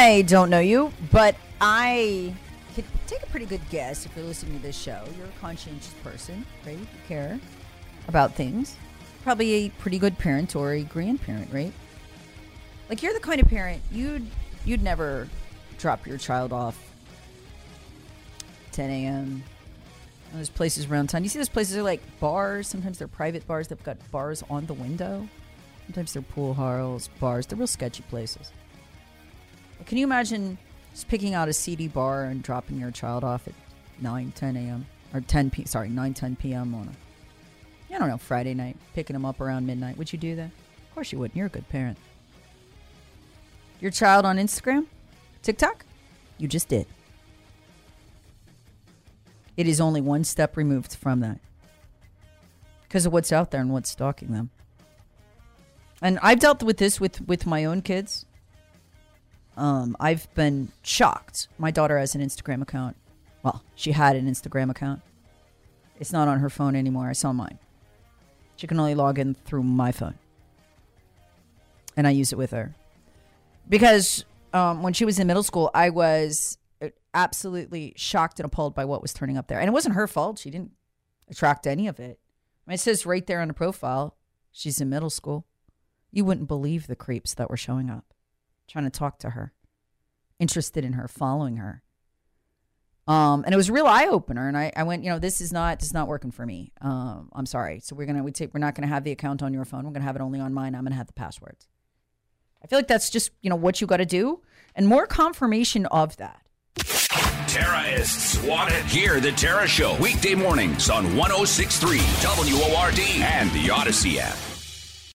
I don't know you, but I could take a pretty good guess if you're listening to this show. You're a conscientious person, right? You care about things. Probably a pretty good parent or a grandparent, right? Like you're the kind of parent you'd you'd never drop your child off 10 a.m. There's places around town. You see those places are like bars. Sometimes they're private bars. They've got bars on the window. Sometimes they're pool halls, bars. They're real sketchy places. Can you imagine just picking out a seedy bar and dropping your child off at 9, 10 a.m. or 10 p. Sorry, 9, 10 p.m. on a, I don't know, Friday night, picking them up around midnight. Would you do that? Of course you wouldn't. You're a good parent. Your child on Instagram, TikTok, you just did. It is only one step removed from that because of what's out there and what's stalking them. And I've dealt with this with with my own kids. Um, I've been shocked. My daughter has an Instagram account. Well, she had an Instagram account. It's not on her phone anymore. It's on mine. She can only log in through my phone, and I use it with her because um, when she was in middle school, I was absolutely shocked and appalled by what was turning up there. And it wasn't her fault. She didn't attract any of it. I mean, it says right there on the profile, she's in middle school. You wouldn't believe the creeps that were showing up, trying to talk to her, interested in her, following her. Um, and it was a real eye opener. And I, I went, you know, this is not, this is not working for me. Um, I'm sorry. So we're gonna, we take, we're not gonna have the account on your phone. We're gonna have it only on mine. I'm gonna have the passwords. I feel like that's just, you know, what you got to do, and more confirmation of that. Terrorists wanted. Hear the Tara Show weekday mornings on 1063 WORD and the Odyssey app.